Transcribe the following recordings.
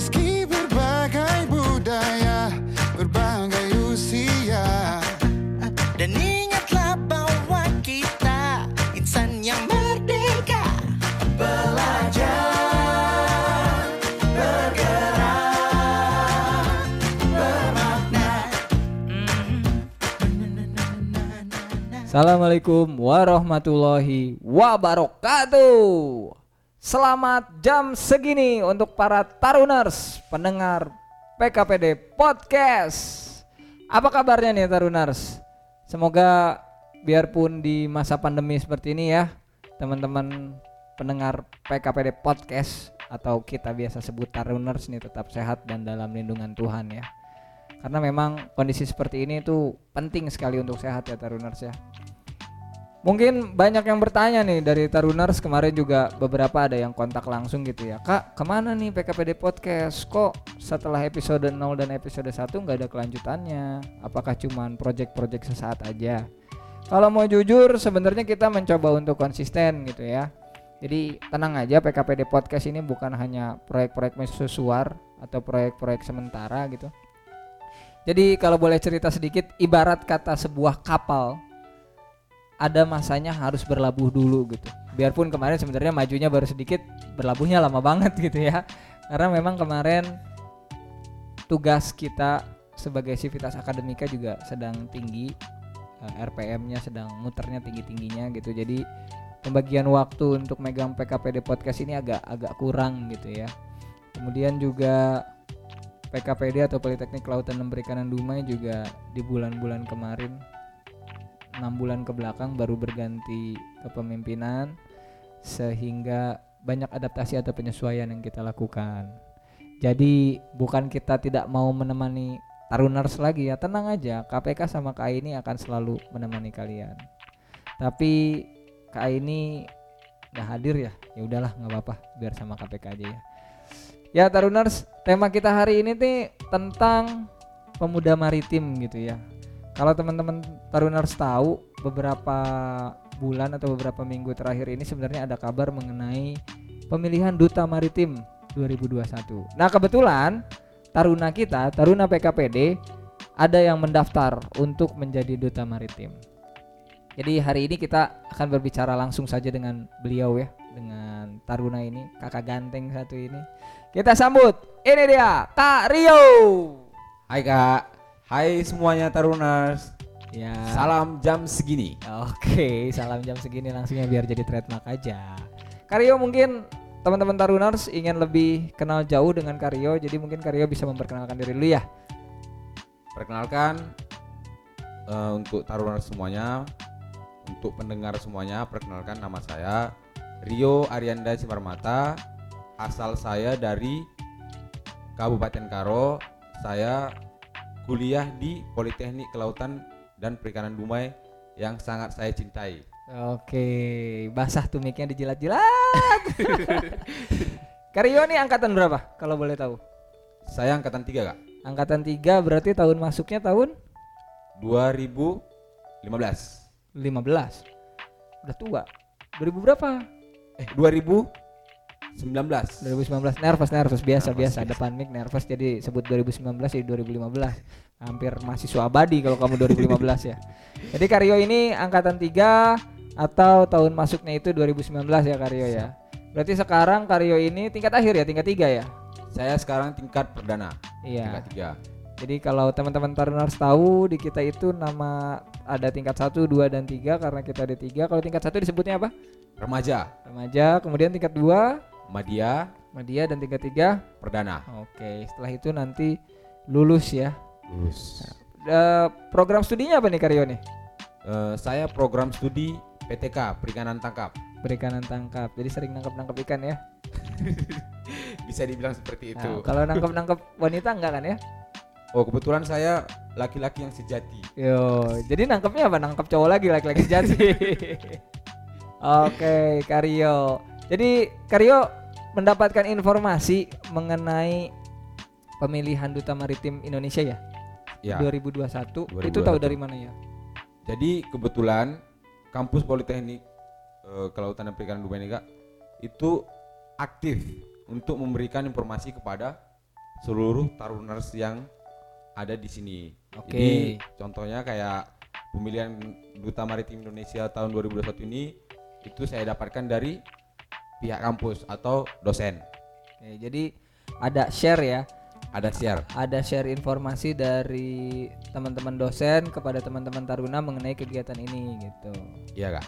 Meski berbagai budaya, berbagai usia. Dan ingatlah bahwa kita insan yang merdeka. Belajar, bergerak, bermakna Assalamualaikum warahmatullahi wabarakatuh. Selamat jam segini untuk para taruners pendengar PKPD Podcast. Apa kabarnya nih taruners? Semoga biarpun di masa pandemi seperti ini ya, teman-teman pendengar PKPD Podcast atau kita biasa sebut taruners nih tetap sehat dan dalam lindungan Tuhan ya. Karena memang kondisi seperti ini tuh penting sekali untuk sehat ya taruners ya. Mungkin banyak yang bertanya nih dari Taruners kemarin juga beberapa ada yang kontak langsung gitu ya. Kak ke mana nih PKPD Podcast? Kok setelah episode 0 dan episode 1 nggak ada kelanjutannya? Apakah cuman project-project sesaat aja? Kalau mau jujur sebenarnya kita mencoba untuk konsisten gitu ya. Jadi tenang aja PKPD Podcast ini bukan hanya proyek-proyek mercusuar atau proyek-proyek sementara gitu. Jadi kalau boleh cerita sedikit ibarat kata sebuah kapal ada masanya harus berlabuh dulu gitu. Biarpun kemarin sebenarnya majunya baru sedikit, berlabuhnya lama banget gitu ya. Karena memang kemarin tugas kita sebagai sivitas akademika juga sedang tinggi, eh, RPM-nya sedang muternya tinggi-tingginya gitu. Jadi pembagian waktu untuk megang PKPD podcast ini agak agak kurang gitu ya. Kemudian juga PKPD atau Politeknik Kelautan dan Perikanan Dumai juga di bulan-bulan kemarin enam bulan ke belakang baru berganti kepemimpinan sehingga banyak adaptasi atau penyesuaian yang kita lakukan. Jadi bukan kita tidak mau menemani taruners lagi ya, tenang aja. KPK sama KAI ini akan selalu menemani kalian. Tapi KAI ini nggak hadir ya, ya udahlah nggak apa-apa, biar sama KPK aja ya. Ya taruners, tema kita hari ini nih tentang pemuda maritim gitu ya. Kalau teman-teman Taruners tahu beberapa bulan atau beberapa minggu terakhir ini sebenarnya ada kabar mengenai pemilihan duta maritim 2021. Nah, kebetulan Taruna kita, Taruna PKPD ada yang mendaftar untuk menjadi duta maritim. Jadi hari ini kita akan berbicara langsung saja dengan beliau ya, dengan Taruna ini, kakak ganteng satu ini. Kita sambut. Ini dia, Kak Rio. Hai kak, hai semuanya Taruners. Ya. Salam jam segini. Oke, salam jam segini langsungnya biar jadi trademark aja. Karyo mungkin teman-teman Taruners ingin lebih kenal jauh dengan Karyo, jadi mungkin Karyo bisa memperkenalkan diri dulu ya. Perkenalkan eh, untuk Taruners semuanya, untuk pendengar semuanya, perkenalkan nama saya Rio Arianda Simarmata. Asal saya dari Kabupaten Karo. Saya kuliah di Politeknik Kelautan dan Perikanan Dumai yang sangat saya cintai. Oke, basah tuh mic-nya dijilat-jilat. Karyo nih angkatan berapa kalau boleh tahu? Saya angkatan 3 kak, Angkatan 3 berarti tahun masuknya tahun 2015. 15. Udah tua. 2000 berapa? Eh 2019. 2019 nervous nervous. Biasa Nervous, biasa. biasa. depan mic nervous. Jadi sebut 2019 jadi 2015 hampir mahasiswa abadi kalau kamu 2015 ya. Jadi Karyo ini angkatan 3 atau tahun masuknya itu 2019 ya Karyo ya. Berarti sekarang Karyo ini tingkat akhir ya? Tingkat 3 ya? Saya sekarang tingkat perdana. iya. Tingkat tiga. jadi kalau teman-teman Taruners tahu di kita itu nama ada tingkat 1 2 dan 3 karena kita ada 3 kalau tingkat 1 disebutnya apa? Remaja, remaja kemudian tingkat 2 Madia, media dan tingkat 3 perdana. Oke, setelah itu nanti lulus ya. Lulus. Eh, program studinya apa nih Karyo nih? Eh, saya program studi PTK Perikanan Tangkap. Perikanan tangkap. Jadi sering nangkep-nangkep ikan ya. Bisa dibilang seperti itu. Nah, kalau nangkep-nangkep wanita enggak kan ya? Oh kebetulan saya laki-laki yang sejati. Yo, jadi nangkepnya apa? Nangkep cowok lagi laki-laki sejati. Oke, Karyo. Jadi Karyo mendapatkan informasi mengenai pemilihan duta maritim Indonesia ya, Ya. 2021. Itu 2021. tahu dari mana ya? Jadi kebetulan kampus Politeknik eh, Kelautan dan Perikanan Kak, itu aktif untuk memberikan informasi kepada seluruh taruners yang ada di sini. Oke. Jadi contohnya kayak pemilihan Duta Maritim Indonesia tahun 2021 ini itu saya dapatkan dari pihak kampus atau dosen. Oke, jadi ada share ya, Ada share. ada share informasi dari teman-teman dosen kepada teman-teman Taruna mengenai kegiatan ini gitu. Iya kak.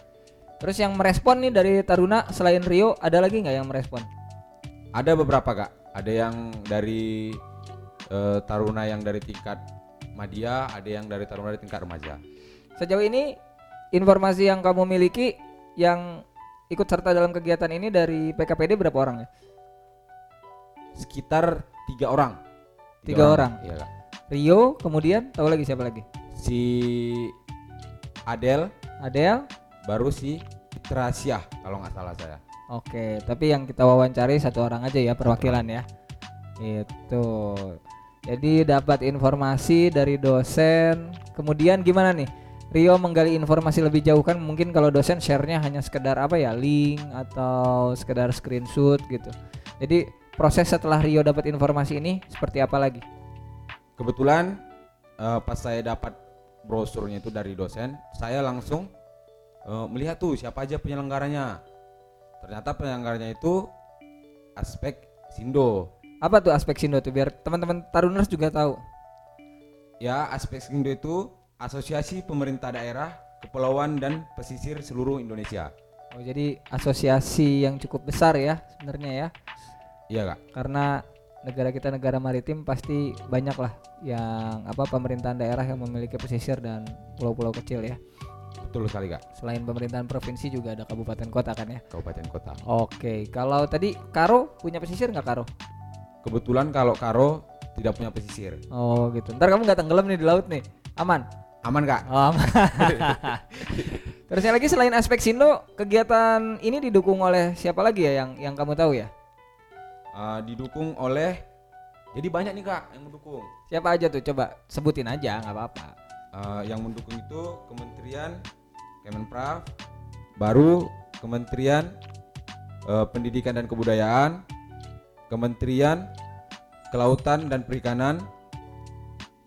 Terus yang merespon nih dari Taruna selain Rio ada lagi nggak yang merespon? Ada beberapa kak. Ada yang dari eh, taruna yang dari tingkat media, ada yang dari taruna dari tingkat remaja. Sejauh ini informasi yang kamu miliki yang ikut serta dalam kegiatan ini dari PKPD berapa orang ya? Sekitar tiga orang. Tiga orang. Iya kak. Rio, kemudian tahu lagi siapa lagi? Si Adel, Adel. baru si Fitra Syah kalau nggak salah saya. Oke, tapi yang kita wawancari satu orang aja ya perwakilan ya. Itu. Jadi dapat informasi dari dosen. Kemudian gimana nih? Rio menggali informasi lebih jauh kan mungkin kalau dosen share-nya hanya sekedar apa ya link atau sekedar screenshot gitu. Jadi proses setelah Rio dapat informasi ini seperti apa lagi? Kebetulan eh, pas saya dapat brosurnya itu dari dosen, saya langsung eh, melihat tuh siapa aja penyelenggaranya. Ternyata penyelenggaranya itu aspek Sindo. Apa tuh aspek Sindo tuh biar teman-teman Taruners juga tahu. Ya, aspek Sindo itu Asosiasi Pemerintah Daerah Kepulauan dan Pesisir seluruh Indonesia. Oh, jadi asosiasi yang cukup besar ya sebenarnya ya. Iya kak. karena negara kita negara maritim pasti banyak lah yang apa pemerintahan daerah yang memiliki pesisir dan pulau-pulau kecil ya. Betul sekali kak. Selain pemerintahan provinsi juga ada kabupaten kota kan ya. Kabupaten kota. Oke, kalau tadi Karo punya pesisir nggak Karo? Kebetulan kalau Karo tidak punya pesisir. Oh gitu. Ntar kamu nggak tenggelam nih di laut nih, aman? Aman kak. Oh, aman. Terusnya lagi selain aspek Sindo, kegiatan ini didukung oleh siapa lagi ya yang yang kamu tahu ya? Eh, didukung oleh jadi banyak nih kak yang mendukung. Siapa aja tuh? Coba sebutin aja, nggak apa-apa. Eh, yang mendukung itu Kementerian Kemenprav, baru Kementerian eh, Pendidikan dan Kebudayaan, Kementerian Kelautan dan Perikanan,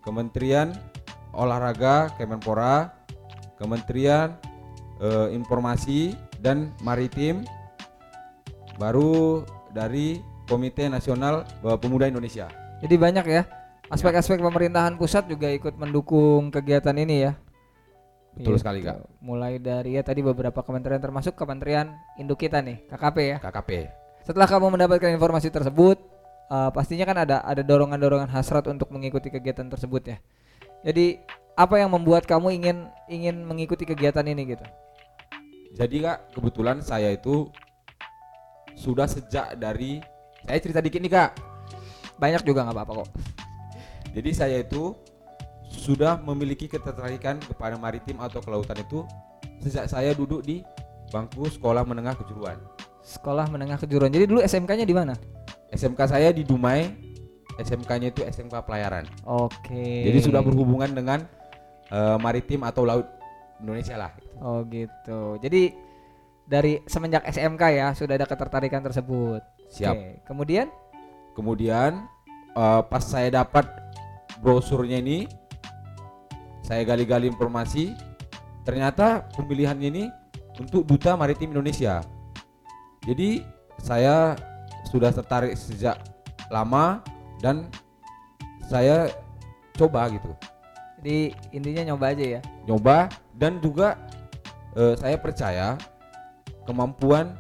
Kementerian Olahraga Kemenpora, Kementerian eh, Informasi dan Maritim, baru dari Komite Nasional Pemuda Indonesia. Jadi banyak ya aspek-aspek pemerintahan pusat juga ikut mendukung kegiatan ini ya. Betul Gitu. sekali, Kak. Mulai dari ya tadi beberapa kementerian termasuk Kementerian Induk kita nih KKP ya. KKP. Setelah kamu mendapatkan informasi tersebut, eh, pastinya kan ada ada dorongan-dorongan hasrat untuk mengikuti kegiatan tersebut ya. Jadi apa yang membuat kamu ingin ingin mengikuti kegiatan ini gitu? Jadi kak, kebetulan saya itu sudah sejak dari saya cerita dikit nih kak. Banyak juga nggak apa-apa kok. Jadi saya itu sudah memiliki ketertarikan kepada maritim atau kelautan itu sejak saya duduk di bangku sekolah menengah kejuruan. Sekolah menengah kejuruan. Jadi dulu SMK-nya di mana? SMK saya di Dumai, SMK-nya itu SMK Pelayaran. Oke. Jadi sudah berhubungan dengan eh, maritim atau laut Indonesia lah. Oh gitu. Jadi dari semenjak SMK ya sudah ada ketertarikan tersebut. Siap. Oke. Kemudian Kemudian eh, pas saya dapat brosurnya ini, saya gali-gali informasi, ternyata pemilihannya ini untuk duta maritim Indonesia. Jadi saya sudah tertarik sejak lama dan saya coba gitu, jadi intinya nyoba aja ya. nyoba dan juga eh, saya percaya kemampuan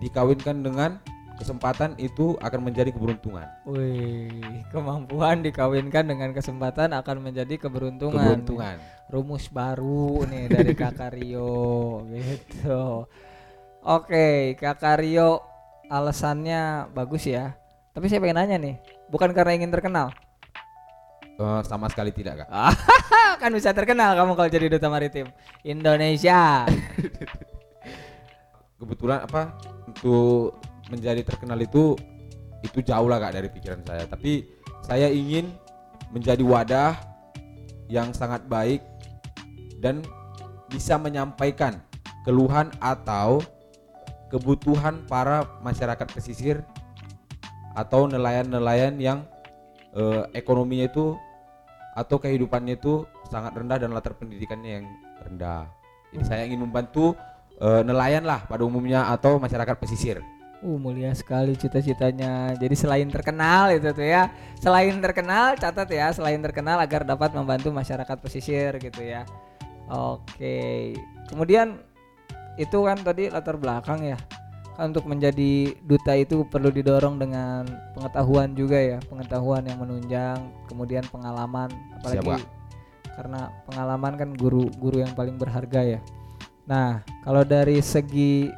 dikawinkan dengan kesempatan itu akan menjadi keberuntungan. Wih, kemampuan dikawinkan dengan kesempatan akan menjadi keberuntungan. Keberuntungan. Rumus baru nih dari Kakak Rio gitu. Oke, Kakak Rio alasannya bagus ya. Tapi saya pengen nanya nih, bukan karena ingin terkenal. Eh, sama sekali tidak kak. kan bisa terkenal kamu kalau jadi duta maritim Indonesia. Kebetulan apa untuk menjadi terkenal itu itu jauh lah kak dari pikiran saya. Tapi saya ingin menjadi wadah yang sangat baik dan bisa menyampaikan keluhan atau kebutuhan para masyarakat pesisir atau nelayan-nelayan yang eh, ekonominya itu atau kehidupannya itu sangat rendah dan latar pendidikannya yang rendah. Jadi saya ingin membantu eh, nelayan lah pada umumnya atau masyarakat pesisir. Uh, mulia sekali cita-citanya. Jadi selain terkenal itu tuh ya, selain terkenal catat ya, selain terkenal agar dapat membantu masyarakat pesisir gitu ya. Oke. Kemudian itu kan tadi latar belakang ya. Kan untuk menjadi duta itu perlu didorong dengan pengetahuan juga ya, pengetahuan yang menunjang, kemudian pengalaman apalagi Siap, Pak. karena pengalaman kan guru-guru yang paling berharga ya. Nah, kalau dari segi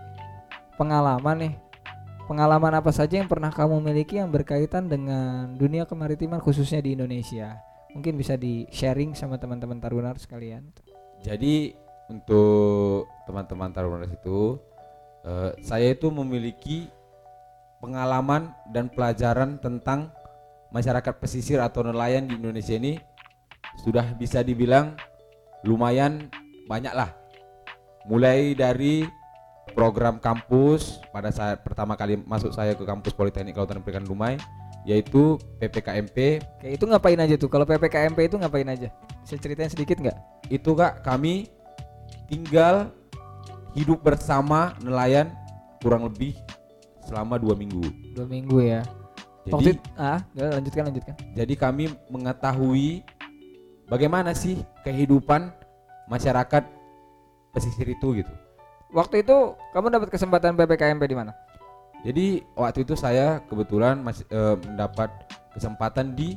pengalaman nih, pengalaman apa saja yang pernah kamu miliki yang berkaitan dengan dunia kemaritiman khususnya di Indonesia? Mungkin bisa di sharing sama teman-teman Tarunar sekalian. Jadi untuk teman-teman Taruners itu eh, saya itu memiliki pengalaman dan pelajaran tentang masyarakat pesisir atau nelayan di Indonesia ini sudah bisa dibilang lumayan banyak lah. Mulai dari program kampus pada saat pertama kali masuk saya ke kampus Politeknik Kelautan Perikanan Dumai yaitu PPKMP Oke, itu ngapain aja tuh? Kalau PPKMP itu ngapain aja? Bisa ceritain sedikit nggak? itu kak kami tinggal hidup bersama nelayan kurang lebih selama dua minggu. Dua minggu ya. Jadi, Waktu ah, lanjutkan lanjutkan. jadi kami mengetahui bagaimana sih kehidupan masyarakat pesisir itu gitu. Waktu itu kamu dapat kesempatan PPKMP di mana? Jadi waktu itu saya kebetulan masih eh, mendapat kesempatan di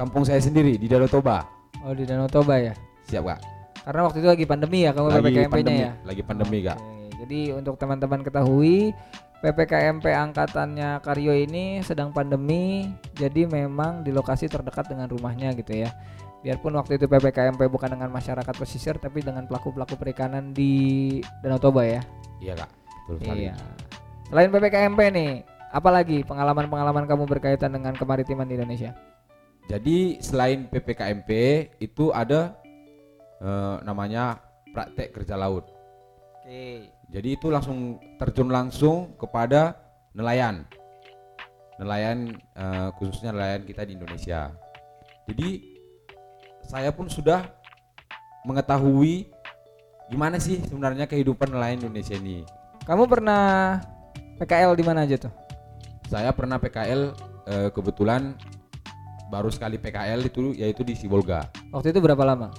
kampung saya sendiri di Danau Toba. Oh di Danau Toba ya. Siap kak? Karena waktu itu lagi pandemi ya kamu PPKMP-nya ya. lagi pandemi kak. Oke, Jadi untuk teman-teman ketahui PPKMP angkatannya Karyo ini sedang pandemi, jadi memang di lokasi terdekat dengan rumahnya gitu ya. Biarpun waktu itu PPKMP bukan dengan masyarakat pesisir, tapi dengan pelaku-pelaku perikanan di Danau Toba ya. Iya kak. Betul sekali. Iya. Selain PPKMP nih, apalagi pengalaman-pengalaman kamu berkaitan dengan kemaritiman di Indonesia? Jadi selain PPKMP itu ada eh, namanya praktek kerja laut. Oke. Jadi itu langsung terjun langsung kepada nelayan, nelayan eh, khususnya nelayan kita di Indonesia. Jadi saya pun sudah mengetahui gimana sih sebenarnya kehidupan nelayan Indonesia ini. Kamu pernah PKL di mana aja tuh? Saya pernah PKL eh, kebetulan baru sekali PKL itu yaitu di Sibolga Waktu itu berapa lama?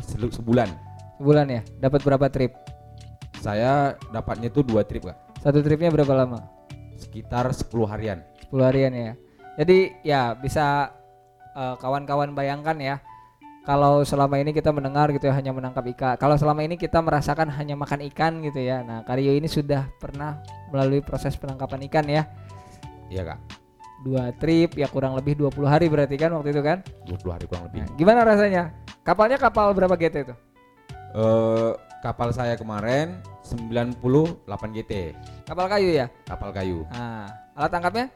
Selu- sebulan. Sebulan ya? Dapat berapa trip? Saya dapatnya itu dua trip kak, Satu tripnya berapa lama? sekitar 10 harian. 10 harian ya. Jadi ya bisa eh, kawan-kawan bayangkan ya. Kalau selama ini kita mendengar gitu ya hanya menangkap ikan. Kalau selama ini kita merasakan hanya makan ikan gitu ya. Nah, Karyo ini sudah pernah melalui proses penangkapan ikan ya. Iya kak, Dua trip ya kurang lebih 20 hari berarti kan waktu itu kan. 20 hari kurang lebih. Nah, gimana rasanya? Kapalnya kapal berapa GT itu? Eh, kapal saya kemarin 98 GT, Kapal kayu ya. kapal kayu. Nah, alat tangkapnya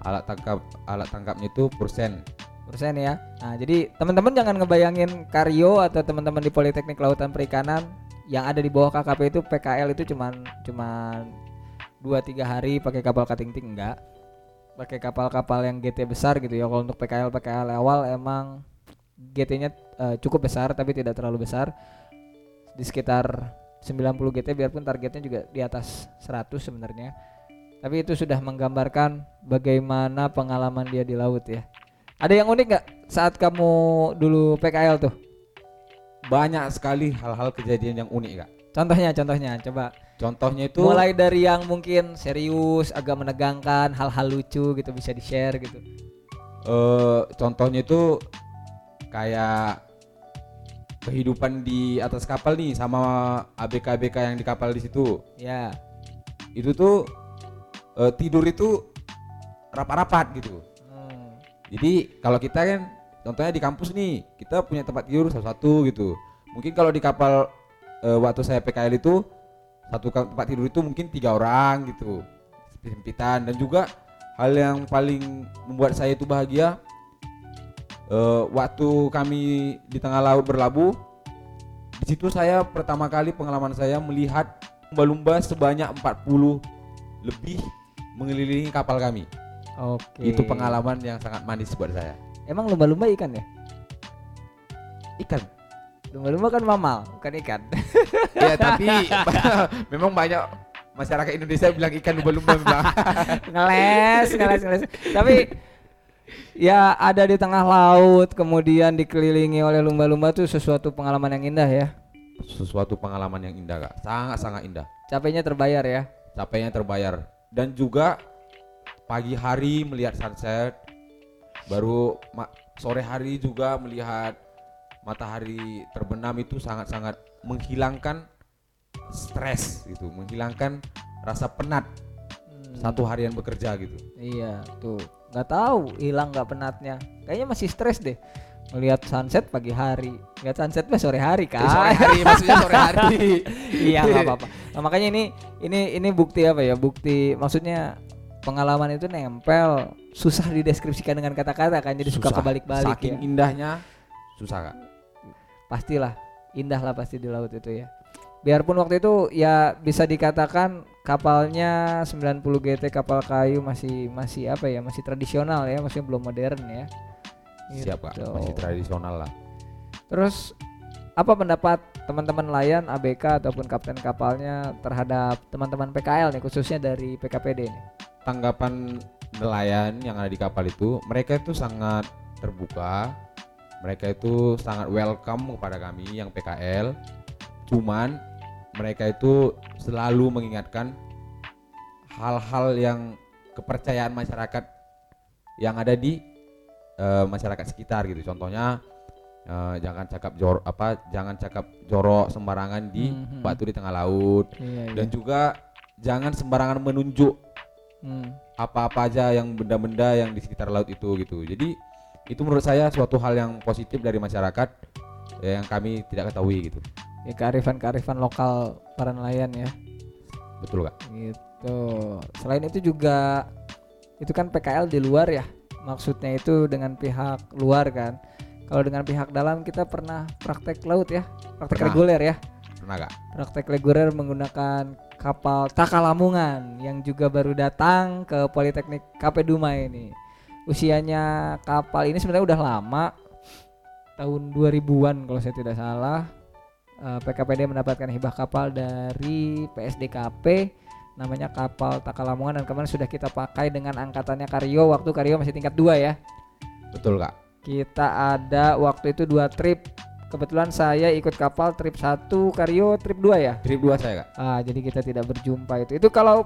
Alat tangkap alat tangkapnya itu persen. persen ya. Nah, jadi teman-teman jangan ngebayangin Karyo atau teman-teman di Politeknik Kelautan Perikanan yang ada di bawah KKP itu PKL itu cuman cuman 2 3 hari pakai kapal cutting ting enggak. Pakai kapal-kapal yang GT besar gitu ya. Kalau untuk PKL PKL awal emang GT-nya eh, cukup besar tapi tidak terlalu besar. Di sekitar 90 GT biarpun targetnya juga di atas 100 sebenarnya. Tapi itu sudah menggambarkan bagaimana pengalaman dia di laut ya. Ada yang unik nggak saat kamu dulu PKL tuh? Banyak sekali hal-hal kejadian yang unik kak. Contohnya, contohnya, coba. Contohnya itu Mulai dari yang mungkin serius, agak menegangkan, hal-hal lucu gitu bisa di share gitu. eh, contohnya itu kayak kehidupan di atas kapal nih sama ABK-ABK yang di kapal di situ. Ya, Itu tuh eh, tidur itu rapat-rapat gitu. Hmm. Jadi kalau kita kan contohnya di kampus nih, kita punya tempat tidur satu-satu gitu. Mungkin kalau di kapal eh, waktu saya PKL itu satu tempat tidur itu mungkin tiga orang gitu, sempitan dan juga hal yang paling membuat saya itu bahagia eh, waktu kami di tengah laut berlabuh. Di situ saya pertama kali pengalaman saya melihat lumba-lumba sebanyak 40 lebih mengelilingi kapal kami. Oke. Itu pengalaman yang sangat manis buat saya. Emang lumba-lumba ikan ya? Ikan. Lumba-lumba kan mamal, bukan ikan. ya tapi memang banyak masyarakat Indonesia bilang ikan lumba-lumba bilang. ngeles, ngeles, ngeles. Tapi ya ada di tengah laut, kemudian dikelilingi oleh lumba-lumba tuh sesuatu pengalaman yang indah ya. Sesuatu pengalaman yang indah kak. Sangat-sangat indah. Capeknya terbayar ya. Capeknya terbayar. Dan juga pagi hari melihat sunset. Baru sore hari juga melihat matahari terbenam itu sangat-sangat menghilangkan stres gitu, menghilangkan rasa penat Hmm, satu harian bekerja gitu. Iya, tuh. nggak tahu hilang nggak penatnya. Kayaknya masih stres deh. Melihat sunset pagi hari, lihat sunset mah sore hari kan. Eh, sore hari maksudnya sore hari. iya nggak apa-apa. Nah, makanya ini ini ini bukti apa ya? Bukti maksudnya pengalaman itu nempel, susah dideskripsikan dengan kata-kata kan. Jadi suka Susah. kebalik-balik Saking ya. indahnya susah kak. Pastilah indah lah pasti di laut itu ya. Biarpun waktu itu ya bisa dikatakan kapalnya 90 GT kapal kayu masih masih apa ya? Masih tradisional ya, masih belum modern ya. Siap kak, Gitu. masih tradisional lah. Terus apa pendapat teman-teman nelayan ABK ataupun kapten kapalnya terhadap teman-teman PKL nih khususnya dari PKPD nih? Tanggapan nelayan yang ada di kapal itu, mereka itu sangat terbuka, mereka itu sangat welcome kepada kami yang PKL. Cuman mereka itu selalu mengingatkan hal-hal yang kepercayaan masyarakat yang ada di eh, masyarakat sekitar gitu. Contohnya eh, jangan cakap jor apa jangan cakap jorok sembarangan di Mhm. batu di tengah laut Iya, dan juga jangan sembarangan menunjuk Hmm. apa-apa aja yang benda-benda yang di sekitar laut itu gitu. Jadi itu menurut saya suatu hal yang positif dari masyarakat ya, yang kami tidak ketahui gitu. Ya kearifan-kearifan lokal para nelayan ya. Betul kak? Gitu. Selain itu juga itu kan PKL di luar ya. Maksudnya itu dengan pihak luar kan. Kalau dengan pihak dalam kita pernah praktek laut ya, praktek Pernah. reguler ya. Pernah kak? Praktek reguler menggunakan kapal Taka Lamongan yang juga baru datang ke Politeknik KP Dumai ini. Usianya kapal ini sebenarnya udah lama, tahun 2000-an kalau saya tidak salah. Eh, PKPD mendapatkan hibah kapal dari PSDKP namanya kapal Taka Lamongan dan kemarin sudah kita pakai dengan angkatannya Karyo waktu Karyo masih tingkat 2 ya. Betul kak? Kita ada waktu itu dua trip. Kebetulan saya ikut kapal trip 1 Karyo trip 2 ya. Trip dua saya kak? Ah, jadi kita tidak berjumpa itu. Itu kalau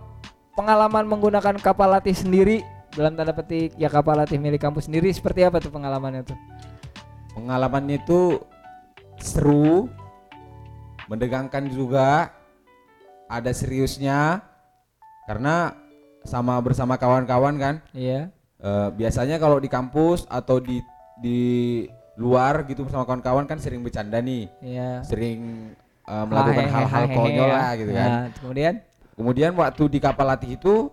pengalaman menggunakan kapal latih sendiri dalam tanda petik ya kapal latih milik kampus sendiri seperti apa tuh pengalamannya tuh? Pengalamannya itu seru, mendegangkan juga, ada seriusnya, karena sama bersama kawan-kawan kan. Iya. Eh, biasanya kalau di kampus atau di di luar gitu bersama kawan-kawan kan sering bercanda nih, Iya. sering eh, melakukan hal-hal konyol ya. lah gitu kan. Nah, kemudian Kemudian waktu di kapal latih itu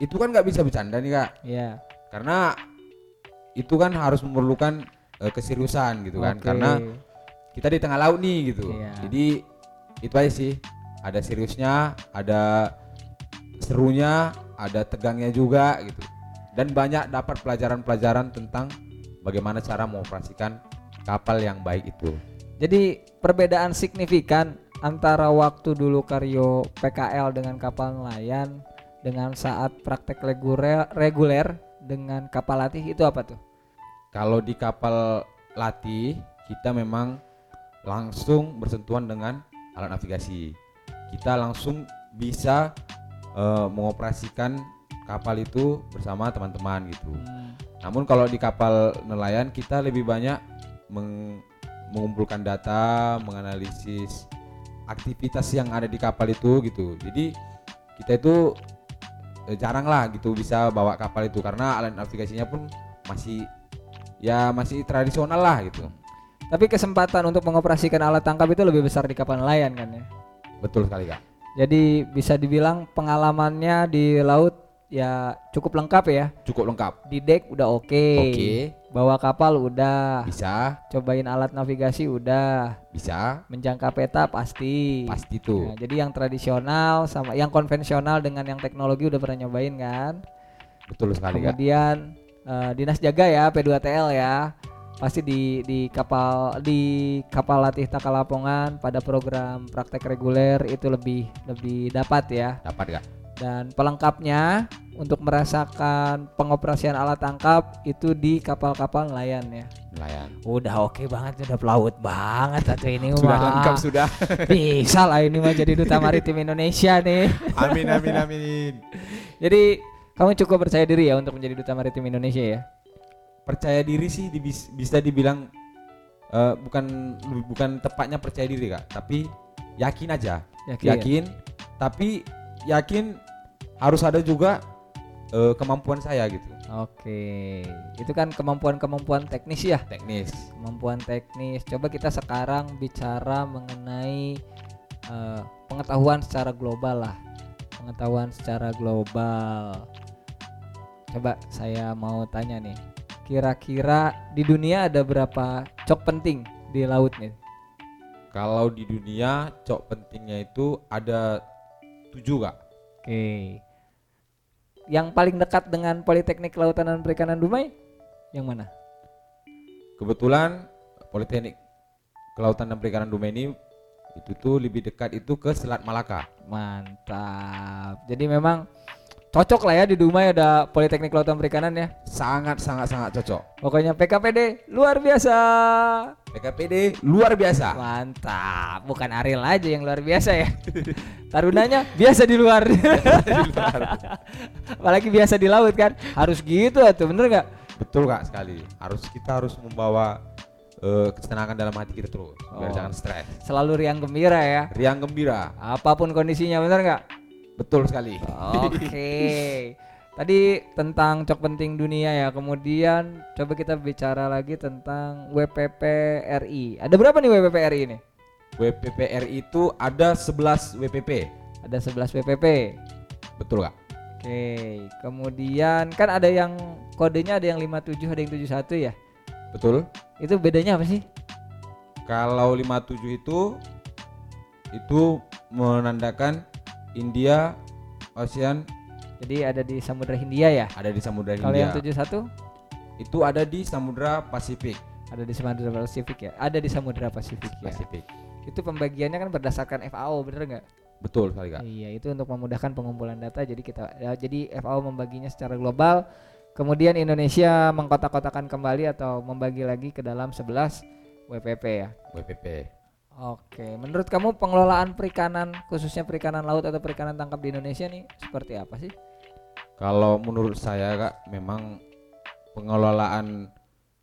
itu kan nggak bisa bercanda nih kak, Iya. karena itu kan harus memerlukan eh, keseriusan gitu kan, karena kita di tengah laut nih gitu. Iya. Jadi itu aja sih, ada seriusnya, ada serunya, ada tegangnya juga gitu. Dan banyak dapat pelajaran-pelajaran tentang bagaimana cara mengoperasikan kapal yang baik itu. Jadi perbedaan signifikan antara waktu dulu Karyo PKL dengan kapal nelayan dengan saat praktek reguler, dengan kapal latih itu apa tuh? Kalau di kapal latih kita memang langsung bersentuhan dengan alat navigasi. Kita langsung bisa eh, mengoperasikan kapal itu bersama teman-teman gitu. Hmm. Namun kalau di kapal nelayan kita lebih banyak meng- mengumpulkan data, menganalisis aktivitas yang ada di kapal itu gitu. Jadi kita itu eh, jarang lah gitu bisa bawa kapal itu karena alat navigasinya pun masih ya masih tradisional lah gitu. Tapi kesempatan untuk mengoperasikan alat tangkap itu lebih besar di kapal nelayan kan ya. Betul sekali kak. Jadi bisa dibilang pengalamannya di laut ya cukup lengkap ya. Cukup lengkap. Di deck udah oke. Oke, Bawa kapal udah. bisa, Cobain alat navigasi udah. bisa, Menjangka peta pasti. pasti tuh. Nah, jadi yang tradisional sama yang konvensional dengan yang teknologi udah pernah nyobain kan? Betul sekali. Kemudian eh, dinas jaga ya P2TL ya. Pasti di di kapal di kapal latih Takalapongan pada program praktek reguler itu lebih lebih dapat ya. Dapat kak. Dan pelengkapnya untuk merasakan pengoperasian alat tangkap itu di kapal-kapal nelayan ya. Nelayan. Udah oke banget, udah pelaut banget atau ini Sudah mah. lengkap sudah. Bisa lah ini mah jadi duta maritim Indonesia nih. amin amin amin. Jadi kamu cukup percaya diri ya untuk menjadi duta maritim Indonesia ya? Percaya diri sih dibis- bisa dibilang eh, bukan bukan tepatnya percaya diri kak, tapi yakin aja. Yakin. ya? Yakin. Tapi yakin harus ada juga eh, kemampuan saya gitu. Oke, itu kan kemampuan-kemampuan teknis ya. Teknis. Kemampuan teknis. Coba kita sekarang bicara mengenai eh, pengetahuan secara global lah. Pengetahuan secara global. Coba saya mau tanya nih. Kira-kira di dunia ada berapa cok penting di laut nih? Kalau di dunia cok pentingnya itu ada tujuh kak. Oke. Yang paling dekat dengan Politeknik Kelautan dan Perikanan Dumai yang mana? Kebetulan Politeknik Kelautan dan Perikanan Dumai ini itu tuh lebih dekat itu ke Selat Malaka. Mantap. Jadi memang cocok lah ya di Dumai ada Politeknik Kelautan Perikanan ya. Sangat sangat sangat cocok. Pokoknya PKPD luar biasa. PKPD luar biasa. Mantap. Bukan Ariel aja yang luar biasa ya. Tarunanya biasa di luar. Apalagi biasa di laut kan. Harus gitu tuh, bener nggak? Betul kak sekali. Harus kita harus membawa eh, kesenangan dalam hati kita terus biar Oh. jangan stres. Selalu riang gembira ya. Riang gembira. Apa pun kondisinya, bener nggak? Betul sekali. Oke. Tadi tentang cok penting dunia ya. Kemudian coba kita bicara lagi tentang WPP RI. Ada berapa nih WPP RI ini? WPPRI itu ada 11 WPP. Ada 11 WPP. Betul kak. Oke. Kemudian kan ada yang kodenya ada yang 57, ada yang 71 ya. Betul. Itu bedanya apa sih? Kalau 57 itu itu menandakan India, Ocean Jadi ada di Samudra Hindia ya. ada di Samudra Kalau yang Hindia. 71 Itu ada di Samudra Pasifik. ada di Samudra Pasifik ya. Ada di Samudra Pasifik ya. Pasifik. Itu pembagiannya kan berdasarkan FAO, bener nggak? Betul sekali kak. Iya, itu untuk memudahkan pengumpulan data. Jadi kita ya, jadi FAO membaginya secara global. Kemudian Indonesia mengkotak-kotakan kembali atau membagi lagi ke dalam 11 WPP ya. WPP. Oke, menurut kamu pengelolaan perikanan khususnya perikanan laut atau perikanan tangkap di Indonesia nih seperti apa sih? Kalau menurut saya kak, memang pengelolaan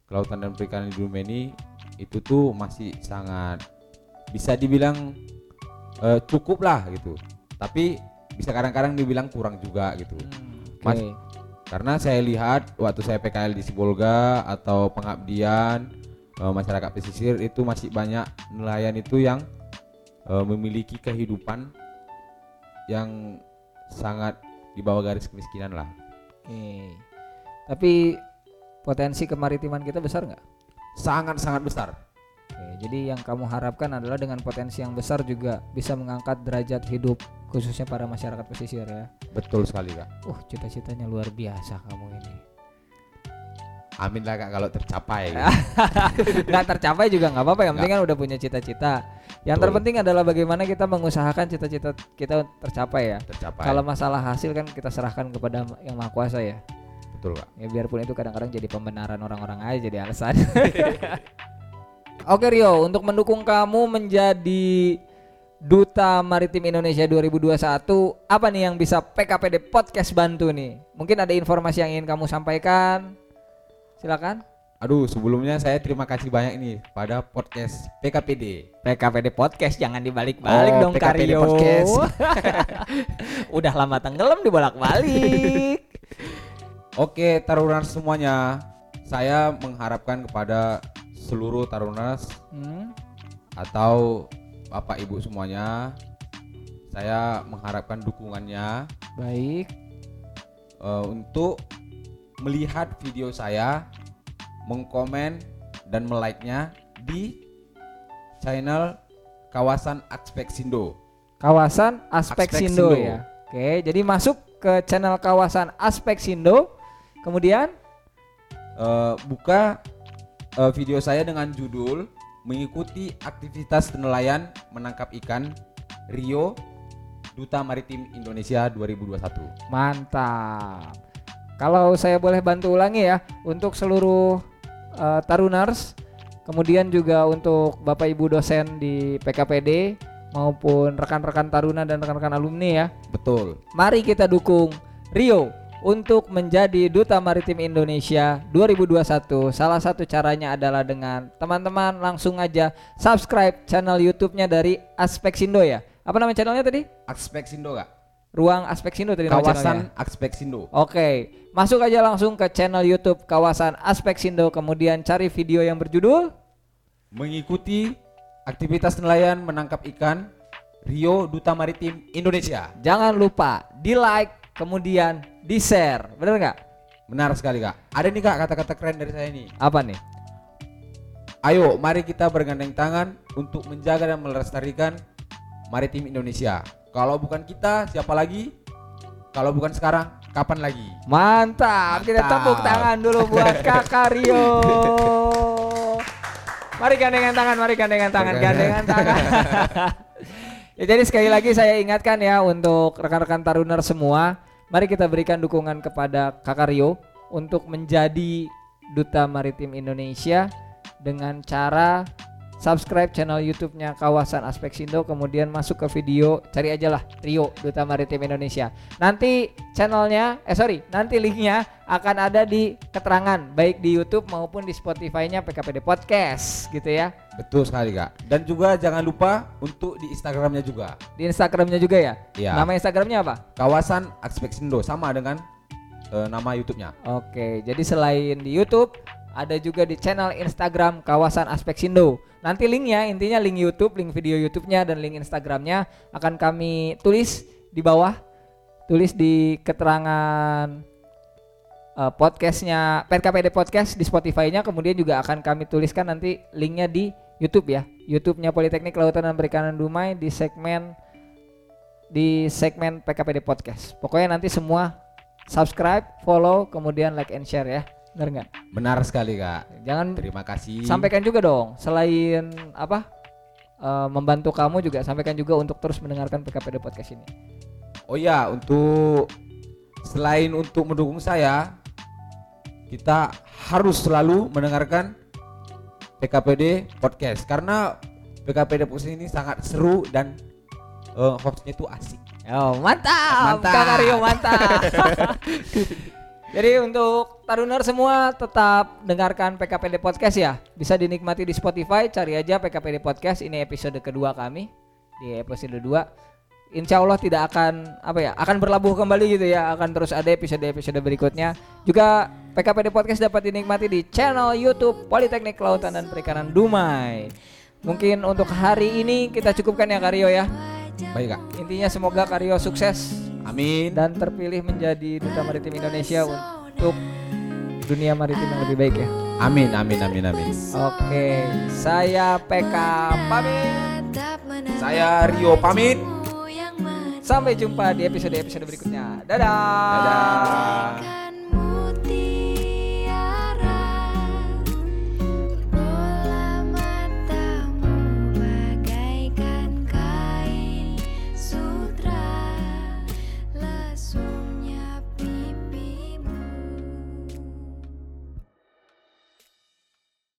kelautan dan perikanan di dunia ini itu tuh masih sangat bisa dibilang eh, cukup lah gitu. Tapi bisa kadang-kadang dibilang kurang juga gitu. Hmm, Mas- Oke. Karena saya lihat waktu saya PKL di Sibolga atau pengabdian eh, masyarakat pesisir itu masih banyak nelayan itu yang eh, memiliki kehidupan yang sangat di bawah garis kemiskinan lah. Oke. Tapi potensi kemaritiman kita besar nggak? Sangat sangat besar. Oke, jadi yang kamu harapkan adalah dengan potensi yang besar juga bisa mengangkat derajat hidup khususnya para masyarakat pesisir ya. Betul sekali kak. Uh, cita-citanya luar biasa kamu ini. Amin lah kak kalau tercapai. Nggak tercapai juga nggak apa-apa. Yang penting kan udah punya cita-cita. Yang Betul. terpenting adalah bagaimana kita mengusahakan cita-cita kita tercapai ya. tercapai. Kalau masalah hasil kan kita serahkan kepada yang maha kuasa ya. betul kak. Ya biarpun itu kadang-kadang jadi pembenaran orang-orang aja jadi alasan. Oke Rio, untuk mendukung kamu menjadi Duta Maritim Indonesia 2021, apa nih yang bisa PKPD Podcast bantu nih? Mungkin ada informasi yang ingin kamu sampaikan? Silakan. Aduh sebelumnya saya terima kasih banyak nih pada podcast PKPD. PKPD Podcast jangan dibalik-balik Oh, dong PKPD Karyo. Podcast. Udah lama tenggelam dibolak-balik. Oke Tarunas semuanya, saya mengharapkan kepada seluruh Tarunas Hmm, atau Bapak Ibu semuanya, saya mengharapkan dukungannya baik. eh, untuk melihat video saya, mengkomen dan melike-nya di channel kawasan Aspek Sindo. Kawasan Aspek, Aspek Sindo, Sindo. ya. Oke, jadi masuk ke channel kawasan Aspek Sindo. Kemudian Eh, buka eh, video saya dengan judul mengikuti aktivitas nelayan menangkap ikan Rio Duta Maritim Indonesia 2021. mantap. Kalau saya boleh bantu ulangi ya untuk seluruh eh, taruners, kemudian juga untuk Bapak Ibu dosen di PKPD maupun rekan-rekan taruna dan rekan-rekan alumni ya. Betul. Mari kita dukung Rio untuk menjadi Duta Maritim Indonesia 2021. Salah satu caranya adalah dengan teman-teman langsung aja subscribe channel YouTube-nya dari Aspek Sindo ya. Apa nama channelnya tadi? Aspek Sindo kak. Ruang Aspek Sindo tadi. Kawasan Aspek Sindo. Oke, masuk aja langsung ke channel YouTube kawasan Aspek Sindo, kemudian cari video yang berjudul Mengikuti aktivitas nelayan menangkap ikan Rio Duta Maritim Indonesia. jangan lupa di like, kemudian di share, bener nggak? Benar sekali kak. Ada nih kak kata-kata keren dari saya nih. Apa nih? Ayo, mari kita bergandeng tangan untuk menjaga dan melestarikan maritim Indonesia. Kalau bukan kita, siapa lagi? Kalau bukan sekarang, kapan lagi? Mantap, kita Mantap. tepuk tangan dulu buat Kakak Rio. Mari gandengan tangan, mari gandengan tangan, gandengan tangan. ya, jadi sekali lagi saya ingatkan ya untuk rekan-rekan taruner semua, mari kita berikan dukungan kepada Kakak Rio untuk menjadi duta maritim Indonesia dengan cara subscribe channel YouTube-nya kawasan Aspek Sindo kemudian masuk ke video cari aja lah Rio Duta Maritim Indonesia nanti channelnya eh sorry nanti linknya akan ada di keterangan baik di YouTube maupun di Spotify-nya PKPD Podcast gitu ya Betul sekali kak. Dan juga jangan lupa untuk di Instagramnya juga. di Instagramnya juga ya Iya. nama Instagramnya apa Kawasan Aspek Sindo sama dengan eh, nama YouTube-nya. Oke, jadi selain di YouTube, ada juga di channel Instagram kawasan Aspek Sindo. Nanti linknya, intinya link YouTube, link video YouTube-nya dan link Instagramnya akan kami tulis di bawah, tulis di keterangan eh, podcastnya PKPD Podcast di Spotify-nya, kemudian juga akan kami tuliskan nanti linknya di YouTube ya, YouTube-nya Politeknik Kelautan dan Perikanan Dumai di segmen di segmen PKPD Podcast. Pokoknya nanti semua subscribe, follow, kemudian like and share ya. Benar nggak? Benar sekali kak. Jangan Terima kasih. sampaikan juga dong. Selain apa eh, membantu kamu juga sampaikan juga untuk terus mendengarkan PKPD Podcast ini. Oh ya, untuk selain untuk mendukung saya, kita harus selalu mendengarkan PKPD Podcast karena PKPD Podcast ini sangat seru dan eh, hostnya itu asik. Oh, mantap. Mantap. Kak Aryo mantap. Jadi untuk taruner semua tetap dengarkan PKPD Podcast ya. Bisa dinikmati di Spotify, cari aja PKPD Podcast. Ini episode kedua kami di episode 2. Insya Allah tidak akan apa ya, akan berlabuh kembali gitu ya. Akan terus ada episode-episode berikutnya. Juga PKPD Podcast dapat dinikmati di channel YouTube Politeknik Kelautan dan Perikanan Dumai. Mungkin untuk hari ini kita cukupkan ya Karyo ya. Baik kak. Intinya semoga Karyo sukses Amin. dan terpilih menjadi duta maritim Indonesia untuk dunia maritim yang lebih baik ya. Amin, amin, amin, amin. Oke, saya PK pamit. Saya Rio pamit. Sampai jumpa di episode-episode berikutnya. Dadah. Dadah.